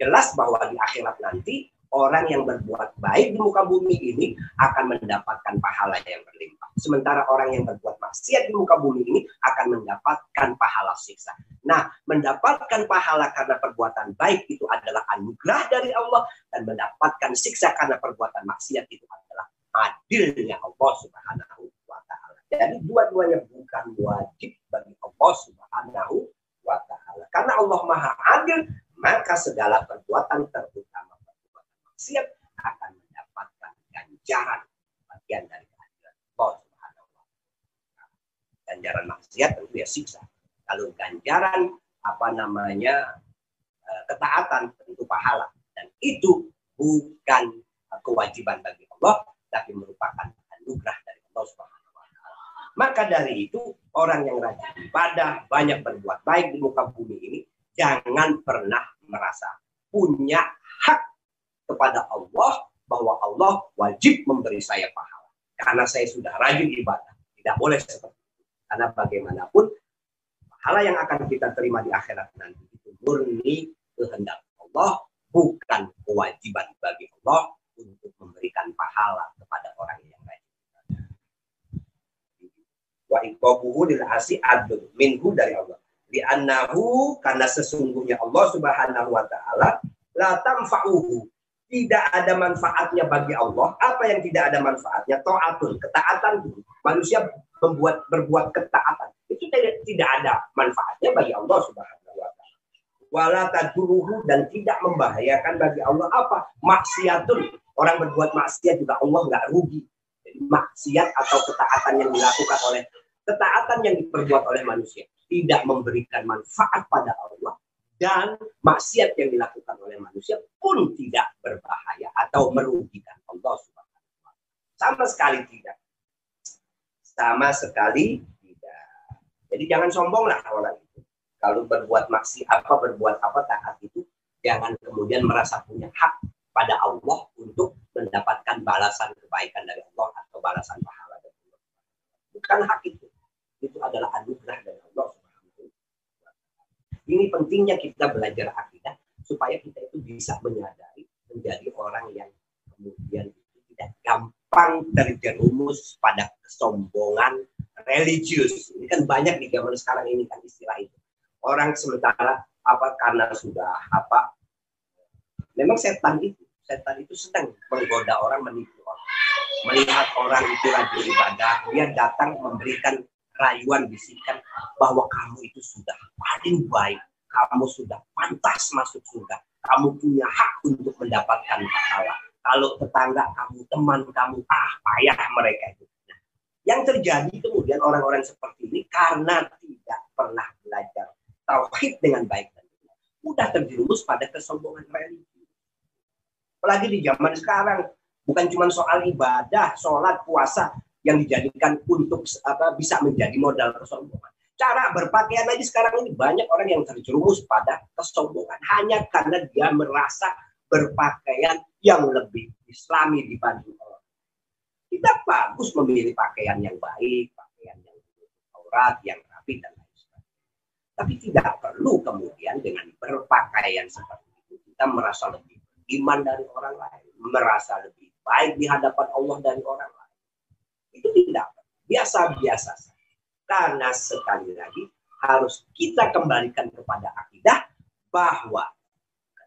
Speaker 1: Jelas bahwa di akhirat nanti orang yang berbuat baik di muka bumi ini akan mendapatkan pahala yang berlimpah. Sementara orang yang berbuat maksiat di muka bumi ini akan mendapatkan pahala siksa. Nah, mendapatkan pahala karena perbuatan baik itu adalah anugerah dari Allah dan mendapatkan siksa karena perbuatan maksiat itu adalah adilnya Allah Subhanahu wa taala. Jadi dua-duanya bukan wajib bagi Allah Subhanahu wa taala. Karena Allah Maha Adil, maka segala perbuatan terutama maksiat akan mendapatkan ganjaran bagian dari kehadiran Allah Subhanahu wa Ganjaran maksiat tentu ya siksa. Kalau ganjaran apa namanya eh, ketaatan tentu pahala. Dan itu bukan kewajiban bagi Allah tapi merupakan anugerah dari Allah Subhanahu wa Maka dari itu orang yang rajin ibadah, banyak berbuat baik di muka bumi ini jangan pernah merasa punya hak kepada Allah bahwa Allah wajib memberi saya pahala karena saya sudah rajin ibadah. Tidak boleh seperti itu. Karena bagaimanapun pahala yang akan kita terima di akhirat nanti itu murni kehendak Allah, bukan kewajiban bagi Allah untuk memberikan pahala kepada orang yang lain. Wa iqabuhu lil adl minhu dari Allah. Di annahu karena sesungguhnya Allah Subhanahu wa taala la tamfa'uhu tidak ada manfaatnya bagi Allah. Apa yang tidak ada manfaatnya? Ta'atun, ketaatan. Manusia membuat berbuat ketaatan. Itu tidak, tidak ada manfaatnya bagi Allah Subhanahu wa taala. Wala taduruhu dan tidak membahayakan bagi Allah apa? Maksiatun. Orang berbuat maksiat juga Allah nggak rugi. Jadi maksiat atau ketaatan yang dilakukan oleh ketaatan yang diperbuat oleh manusia tidak memberikan manfaat pada Allah dan maksiat yang dilakukan oleh manusia pun tidak berbahaya atau merugikan Allah Subhanahu Sama sekali tidak. Sama sekali tidak. Jadi jangan sombonglah orang itu. Kalau berbuat maksiat apa berbuat apa taat itu jangan kemudian merasa punya hak pada Allah untuk mendapatkan balasan kebaikan dari Allah atau balasan pahala dari Allah. Bukan hak itu. Itu adalah anugerah dari Allah ini pentingnya kita belajar akidah supaya kita itu bisa menyadari menjadi orang yang kemudian itu tidak gampang terjerumus pada kesombongan religius. Ini kan banyak di zaman sekarang ini kan istilah itu. Orang sementara apa karena sudah apa memang setan itu setan itu sedang menggoda orang menipu orang melihat orang itu rajin ibadah dia datang memberikan rayuan bisikan bahwa kamu itu sudah paling baik, kamu sudah pantas masuk surga, kamu punya hak untuk mendapatkan pahala. Kalau tetangga kamu, teman kamu, ah payah mereka itu. Nah, yang terjadi kemudian orang-orang seperti ini karena tidak pernah belajar tauhid dengan baik dan benar, mudah terjerumus pada kesombongan religi. Apalagi di zaman sekarang, bukan cuma soal ibadah, sholat, puasa, yang dijadikan untuk apa bisa menjadi modal kesombongan. Cara berpakaian aja sekarang ini banyak orang yang terjerumus pada kesombongan hanya karena dia merasa berpakaian yang lebih islami dibanding orang. Kita bagus memilih pakaian yang baik, pakaian yang aurat, yang rapi dan lain sebagainya. Tapi tidak perlu kemudian dengan berpakaian seperti itu kita merasa lebih iman dari orang lain, merasa lebih baik di hadapan Allah dari orang lain itu tidak biasa-biasa. Karena sekali lagi harus kita kembalikan kepada akidah bahwa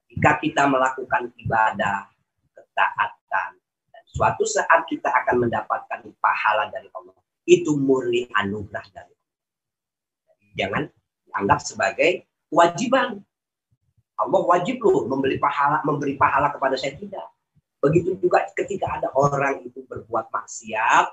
Speaker 1: ketika kita melakukan ibadah, ketaatan, dan suatu saat kita akan mendapatkan pahala dari Allah. Itu murni anugerah dari Allah. Jangan dianggap sebagai kewajiban. Allah wajib loh memberi pahala, memberi pahala kepada saya tidak. Begitu juga ketika ada orang itu berbuat maksiat,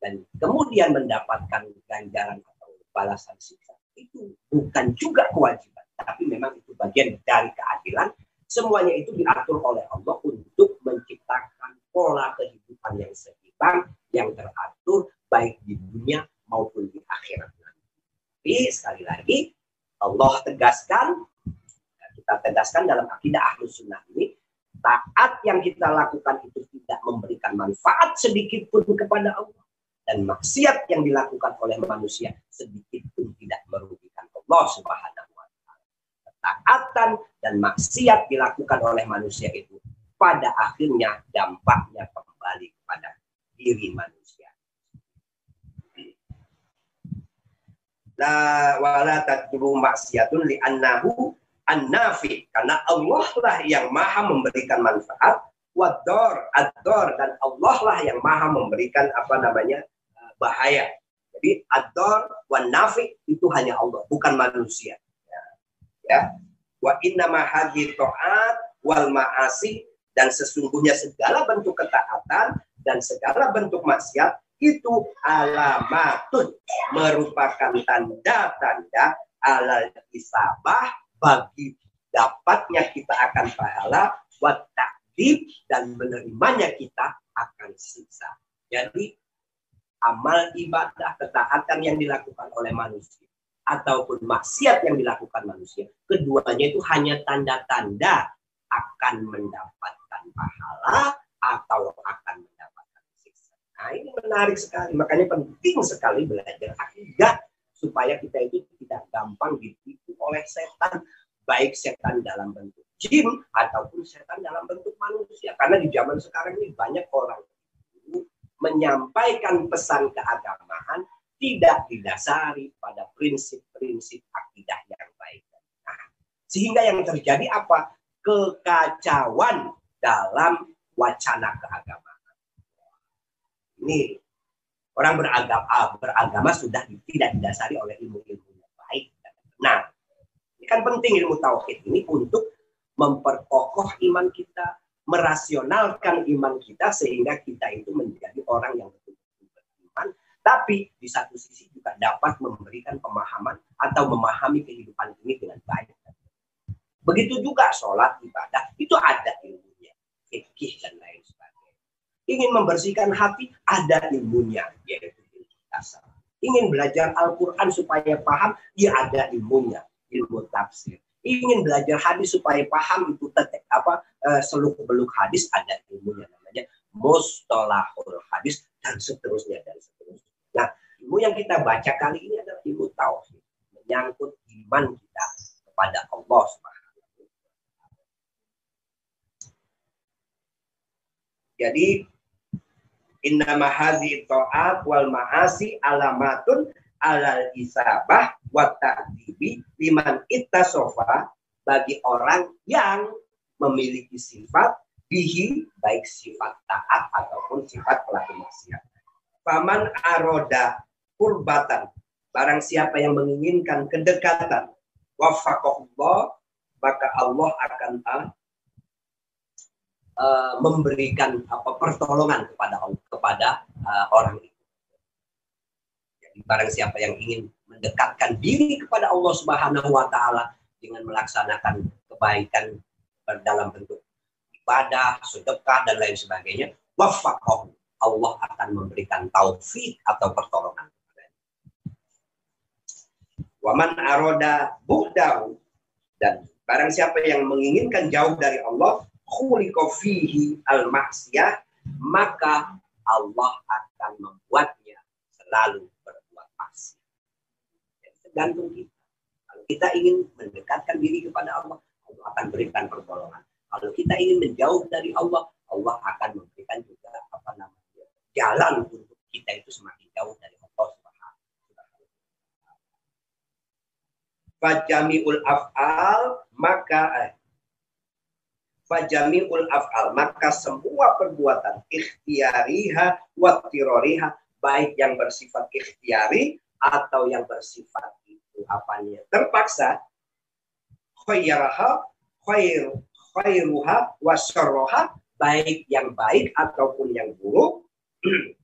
Speaker 1: dan kemudian mendapatkan ganjaran atau balasan siksa itu bukan juga kewajiban tapi memang itu bagian dari keadilan. Semuanya itu diatur oleh Allah untuk menciptakan pola kehidupan yang seimbang yang teratur baik di dunia maupun di akhirat tapi sekali lagi Allah tegaskan kita tegaskan dalam akidah ahlus sunnah ini taat yang kita lakukan itu tidak memberikan manfaat sedikit pun kepada Allah dan maksiat yang dilakukan oleh manusia sedikit pun tidak merugikan Allah Subhanahu wa taala. Ketaatan dan maksiat dilakukan oleh manusia itu pada akhirnya dampaknya kembali kepada diri manusia. La wala tadru maksiatun li annahu an-nafi karena Allah lah yang maha memberikan manfaat wador ador dan Allah lah yang maha memberikan apa namanya bahaya. Jadi ador wan nafi itu hanya Allah, bukan manusia. Ya. ya. Wa inna mahadi to'at wal ma'asi dan sesungguhnya segala bentuk ketaatan dan segala bentuk maksiat itu alamatun merupakan tanda-tanda alal isabah bagi dapatnya kita akan pahala wa dan menerimanya kita akan siksa. Jadi amal ibadah ketaatan yang dilakukan oleh manusia ataupun maksiat yang dilakukan manusia, keduanya itu hanya tanda-tanda akan mendapatkan pahala atau akan mendapatkan siksa. Nah ini menarik sekali, makanya penting sekali belajar akidah supaya kita itu tidak gampang ditipu oleh setan, baik setan dalam bentuk jin ataupun setan dalam bentuk manusia. Karena di zaman sekarang ini banyak orang menyampaikan pesan keagamaan tidak didasari pada prinsip-prinsip akidah yang baik. Nah, sehingga yang terjadi apa? Kekacauan dalam wacana keagamaan. Ini orang beragama, ah, beragama sudah tidak didasari oleh ilmu-ilmu yang baik. Nah, ini kan penting ilmu tauhid ini untuk memperkokoh iman kita, merasionalkan iman kita sehingga kita itu menjadi orang yang betul-betul beriman tapi di satu sisi juga dapat memberikan pemahaman atau memahami kehidupan ini dengan baik. Begitu juga sholat ibadah itu ada ilmunya, fikih dan lain sebagainya. Ingin membersihkan hati ada ilmunya, yaitu ilmu dasar. Ingin belajar Al-Quran supaya paham, ya ada ilmunya, ilmu tafsir. Ingin belajar hadis supaya paham itu tetek apa eh, seluk beluk hadis ada ilmunya namanya mustalahul hadis dan seterusnya dan seterusnya. Nah, ilmu yang kita baca kali ini adalah ilmu tauhid, menyangkut iman kita kepada Allah Subhanahu Jadi innama hadhi ta'at wal ma'asi alamatun alal isabah wa ta'dibi liman ittasofa bagi orang yang memiliki sifat bihi baik sifat taat ataupun sifat pelaku maksiat. Paman aroda kurbatan. Barang siapa yang menginginkan kedekatan. Wafakahullah. Maka Allah akan uh, memberikan apa pertolongan kepada kepada uh, orang itu. Jadi barang siapa yang ingin mendekatkan diri kepada Allah Subhanahu wa taala dengan melaksanakan kebaikan dalam bentuk ibadah, sedekah dan lain sebagainya, wafaqahu Allah akan memberikan taufik atau pertolongan Waman aroda buhdahu. Dan barang siapa yang menginginkan jauh dari Allah, fihi al maksiyah maka Allah akan membuatnya selalu berbuat maksiat. Tergantung kita. Kalau kita ingin mendekatkan diri kepada Allah, Allah akan berikan pertolongan. Kalau kita ingin menjauh dari Allah, Allah akan memberikan juga apa namanya jalan untuk kita itu semakin jauh dari Allah Subhanahu Fajamiul af'al maka eh, Fajamiul af'al maka semua perbuatan ikhtiariha wa tiroriha baik yang bersifat ikhtiari atau yang bersifat itu apanya terpaksa khairaha khair khairuha wa syarroha baik yang baik ataupun yang buruk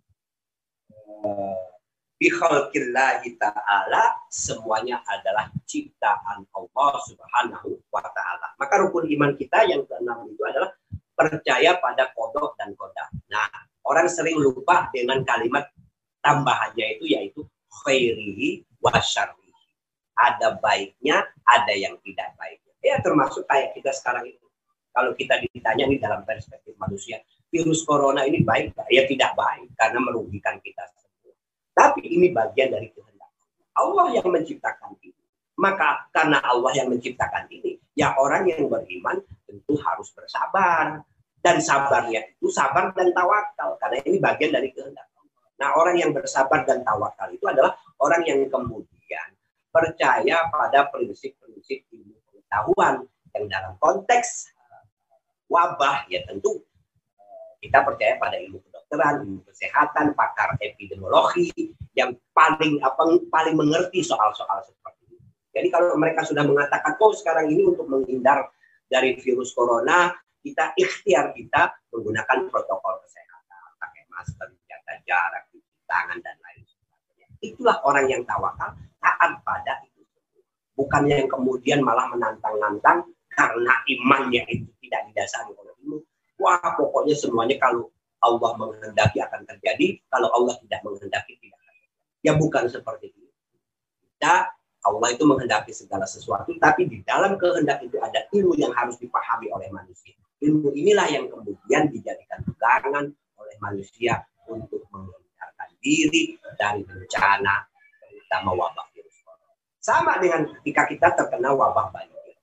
Speaker 1: bikhalqillahi ta'ala semuanya adalah ciptaan Allah subhanahu wa ta'ala. Maka rukun iman kita yang keenam itu adalah percaya pada kodok dan koda. Nah, orang sering lupa dengan kalimat tambahannya itu yaitu khairihi wa syarrihi. Ada baiknya, ada yang tidak baiknya. Ya termasuk kayak kita sekarang itu. Kalau kita ditanya nih dalam perspektif manusia, virus corona ini baik Ya tidak baik karena merugikan kita semua. Tapi ini bagian dari kehendak Allah yang menciptakan ini. Maka karena Allah yang menciptakan ini, ya orang yang beriman tentu harus bersabar. Dan sabarnya itu sabar dan tawakal. Karena ini bagian dari kehendak. Nah orang yang bersabar dan tawakal itu adalah orang yang kemudian percaya pada prinsip-prinsip ilmu pengetahuan yang dalam konteks wabah ya tentu eh, kita percaya pada ilmu kedokteran, ilmu kesehatan, pakar epidemiologi yang paling apa paling mengerti soal-soal seperti ini. Jadi kalau mereka sudah mengatakan, oh sekarang ini untuk menghindar dari virus corona, kita ikhtiar kita menggunakan protokol kesehatan, pakai masker, jarak, cuci tangan dan lain sebagainya. Itulah orang yang tawakal taat pada itu. Bukan yang kemudian malah menantang-nantang karena imannya itu tidak didasari oleh ilmu. Wah, pokoknya semuanya kalau Allah menghendaki akan terjadi, kalau Allah tidak menghendaki tidak akan terjadi. Ya bukan seperti itu. Kita Allah itu menghendaki segala sesuatu, tapi di dalam kehendak itu ada ilmu yang harus dipahami oleh manusia. Ilmu inilah yang kemudian dijadikan pegangan oleh manusia untuk menghindarkan diri dari bencana, terutama wabah virus. Sama dengan ketika kita terkena wabah banjir.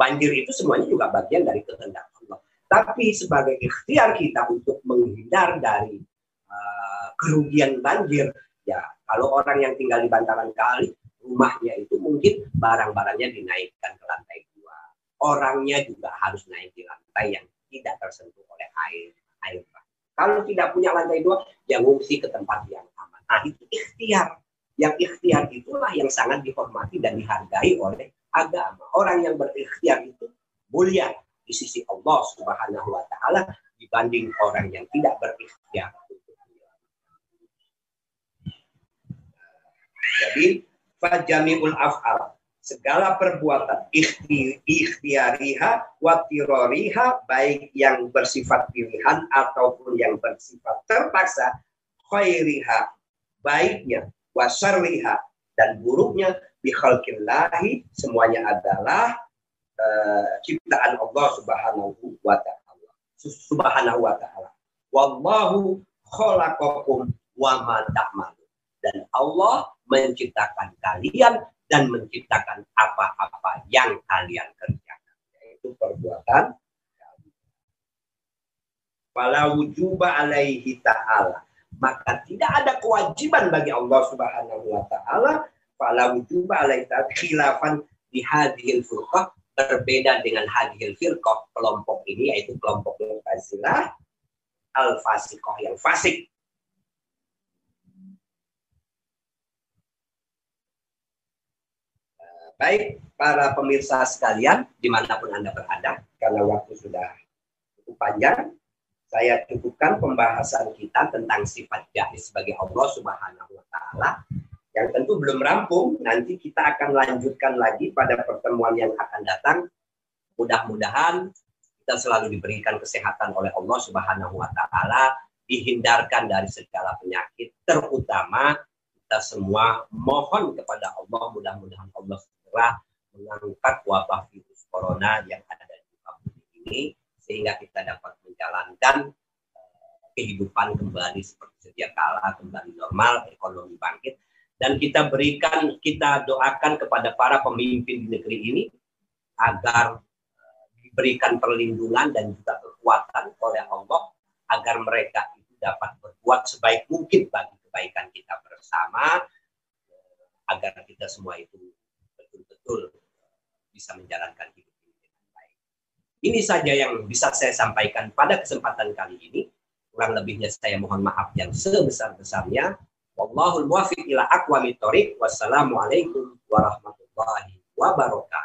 Speaker 1: Banjir itu semuanya juga bagian dari kehendak Allah. Tapi sebagai ikhtiar kita untuk menghindar dari uh, kerugian banjir, ya kalau orang yang tinggal di bantaran kali, rumahnya itu mungkin barang-barangnya dinaikkan ke lantai dua. Orangnya juga harus naik di lantai yang tidak tersentuh oleh air. air. Kalau tidak punya lantai dua, ya ngungsi ke tempat yang aman. Nah itu ikhtiar. Yang ikhtiar itulah yang sangat dihormati dan dihargai oleh agama. Orang yang berikhtiar itu mulia di sisi Allah Subhanahu wa taala dibanding orang yang tidak berikhtiar. Jadi fajamiul af'al segala perbuatan ikhtiariha wa tiroriha baik yang bersifat pilihan ataupun yang bersifat terpaksa khairiha baiknya wa syarriha dan buruknya bi khalqillahi semuanya adalah uh, ciptaan Allah Subhanahu wa taala. Subhanahu wa taala. Wallahu khalaqakum wa ma dan Allah menciptakan kalian dan menciptakan apa-apa yang kalian kerjakan yaitu perbuatan Fala wujuba alaihi ta'ala. Maka tidak ada kewajiban bagi Allah Subhanahu wa taala fala wujuba alaihi ta'ala khilafan di hadhil furqah berbeda dengan hadhil firqah kelompok ini yaitu kelompok Mu'tazilah al-fasiqah yang fasik Baik para pemirsa sekalian, di mana pun Anda berada, karena waktu sudah cukup panjang, saya cukupkan pembahasan kita tentang sifat jahil sebagai Allah Subhanahu wa Ta'ala. Yang tentu belum rampung, nanti kita akan lanjutkan lagi pada pertemuan yang akan datang. Mudah-mudahan kita selalu diberikan kesehatan oleh Allah Subhanahu wa Ta'ala, dihindarkan dari segala penyakit, terutama kita semua mohon kepada Allah, mudah-mudahan Allah segera mengangkat wabah virus corona yang ada di muka bumi ini sehingga kita dapat menjalankan uh, kehidupan kembali seperti sedia kala, kembali normal, ekonomi bangkit. Dan kita berikan, kita doakan kepada para pemimpin di negeri ini agar uh, diberikan perlindungan dan juga kekuatan oleh Allah agar mereka itu dapat berbuat sebaik mungkin bagi kebaikan kita bersama uh, agar kita semua itu betul-betul bisa menjalankan hidup ini dengan baik. Ini saja yang bisa saya sampaikan pada kesempatan kali ini. Kurang lebihnya saya mohon maaf yang sebesar-besarnya. Wallahul muwafiq ila aqwamit thoriq. Wassalamualaikum warahmatullahi wabarakatuh.